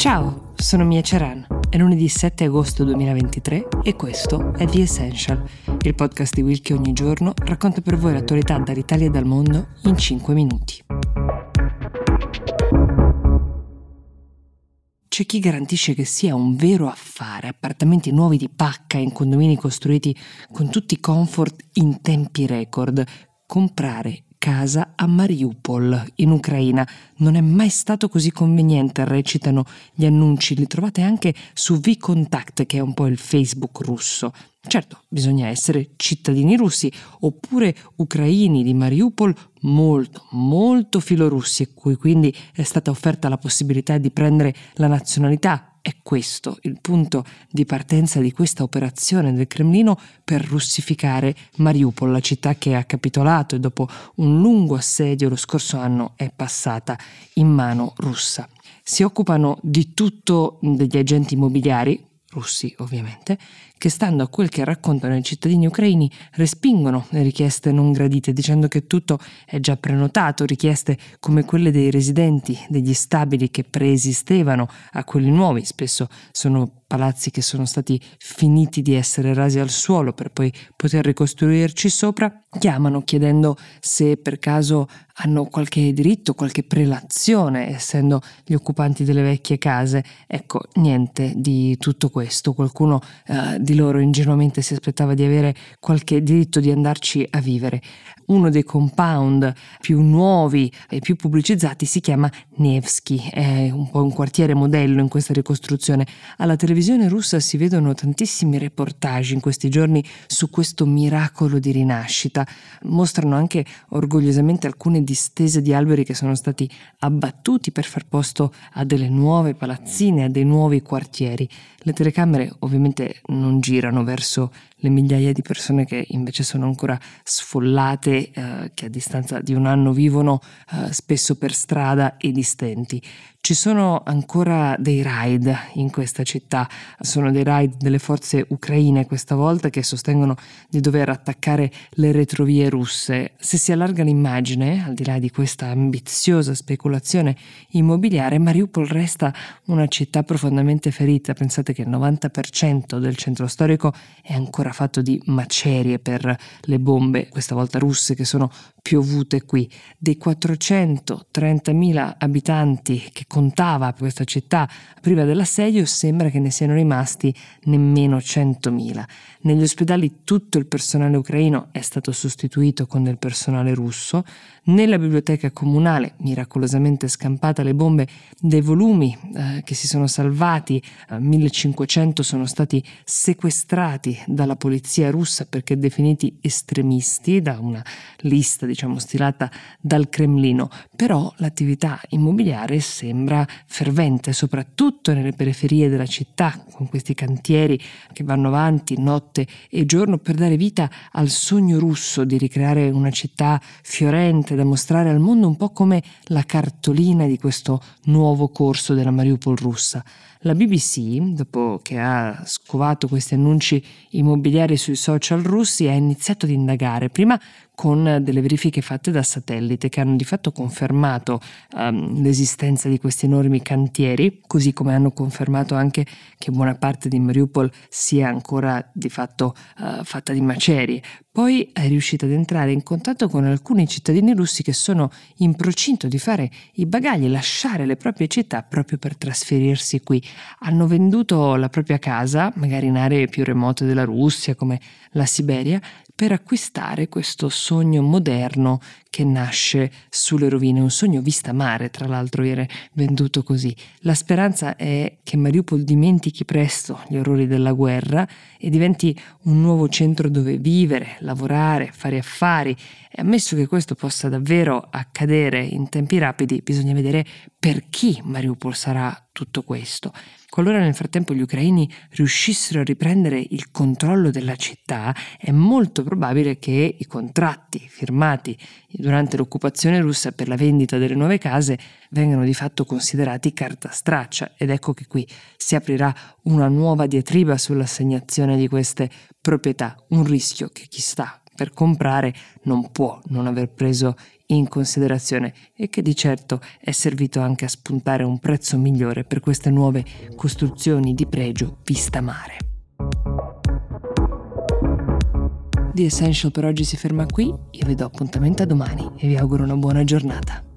Ciao, sono Mia Ceran. È lunedì 7 agosto 2023 e questo è The Essential, il podcast di Will che ogni giorno racconta per voi l'attualità dall'Italia e dal mondo in 5 minuti. C'è chi garantisce che sia un vero affare, appartamenti nuovi di pacca in condomini costruiti con tutti i comfort in tempi record, comprare casa a Mariupol, in Ucraina. Non è mai stato così conveniente, recitano gli annunci. Li trovate anche su VKontakte, che è un po' il Facebook russo. Certo, bisogna essere cittadini russi oppure ucraini di Mariupol molto, molto filorussi, cui quindi è stata offerta la possibilità di prendere la nazionalità è questo il punto di partenza di questa operazione del Cremlino per russificare Mariupol, la città che ha capitolato e dopo un lungo assedio lo scorso anno è passata in mano russa. Si occupano di tutto degli agenti immobiliari, russi ovviamente, che stando a quel che raccontano i cittadini ucraini respingono le richieste non gradite dicendo che tutto è già prenotato, richieste come quelle dei residenti degli stabili che preesistevano a quelli nuovi, spesso sono palazzi che sono stati finiti di essere rasi al suolo per poi poter ricostruirci sopra, chiamano chiedendo se per caso hanno qualche diritto, qualche prelazione, essendo gli occupanti delle vecchie case. Ecco, niente di tutto questo. Qualcuno eh, di loro ingenuamente si aspettava di avere qualche diritto di andarci a vivere. Uno dei compound più nuovi e più pubblicizzati si chiama Nevsky, è un po' un quartiere modello in questa ricostruzione. Alla televisione russa si vedono tantissimi reportage in questi giorni su questo miracolo di rinascita. Mostrano anche orgogliosamente alcune distese di alberi che sono stati abbattuti per far posto a delle nuove palazzine, a dei nuovi quartieri. Le telecamere ovviamente non girano verso le migliaia di persone che invece sono ancora sfollate, eh, che a distanza di un anno vivono eh, spesso per strada e distenti. Ci sono ancora dei raid in questa città, sono dei raid delle forze ucraine questa volta che sostengono di dover attaccare le retrovie russe. Se si allarga l'immagine, al di là di questa ambiziosa speculazione immobiliare, Mariupol resta una città profondamente ferita. Pensate che il 90% del centro storico è ancora fatto di macerie per le bombe, questa volta russe, che sono piovute qui. Dei 430.000 abitanti che contava questa città prima dell'assedio, sembra che ne siano rimasti nemmeno 100.000. Negli ospedali tutto il personale ucraino è stato sostituito con del personale russo. Nella biblioteca comunale, miracolosamente scampata le bombe, dei volumi eh, che si sono salvati, eh, 1500 sono stati sequestrati dalla polizia russa perché definiti estremisti da una lista diciamo stilata dal Cremlino, però l'attività immobiliare sembra fervente, soprattutto nelle periferie della città, con questi cantieri che vanno avanti notte e giorno per dare vita al sogno russo di ricreare una città fiorente da mostrare al mondo un po' come la cartolina di questo nuovo corso della Mariupol russa. La BBC, dopo che ha scovato questi annunci immobiliari sui social russi, ha iniziato ad indagare, prima con delle verifiche fatte da satellite che hanno di fatto confermato um, l'esistenza di questi enormi cantieri, così come hanno confermato anche che buona parte di Mariupol sia ancora di fatto uh, fatta di macerie. Poi è riuscita ad entrare in contatto con alcuni cittadini russi che sono in procinto di fare i bagagli lasciare le proprie città proprio per trasferirsi qui. Hanno venduto la propria casa, magari in aree più remote della Russia come la Siberia, per acquistare questo sogno moderno che nasce sulle rovine, un sogno vista mare, tra l'altro viene venduto così. La speranza è che Mariupol dimentichi presto gli orrori della guerra e diventi un nuovo centro dove vivere, lavorare, fare affari. E ammesso che questo possa davvero accadere in tempi rapidi, bisogna vedere per chi Mariupol sarà tutto questo. Qualora nel frattempo gli ucraini riuscissero a riprendere il controllo della città, è molto probabile che i contratti firmati durante l'occupazione russa per la vendita delle nuove case vengano di fatto considerati carta straccia ed ecco che qui si aprirà una nuova diatriba sull'assegnazione di queste proprietà, un rischio che chi sta per comprare non può non aver preso in considerazione e che di certo è servito anche a spuntare un prezzo migliore per queste nuove costruzioni di pregio vista mare. The Essential per oggi si ferma qui, io vi do appuntamento a domani e vi auguro una buona giornata.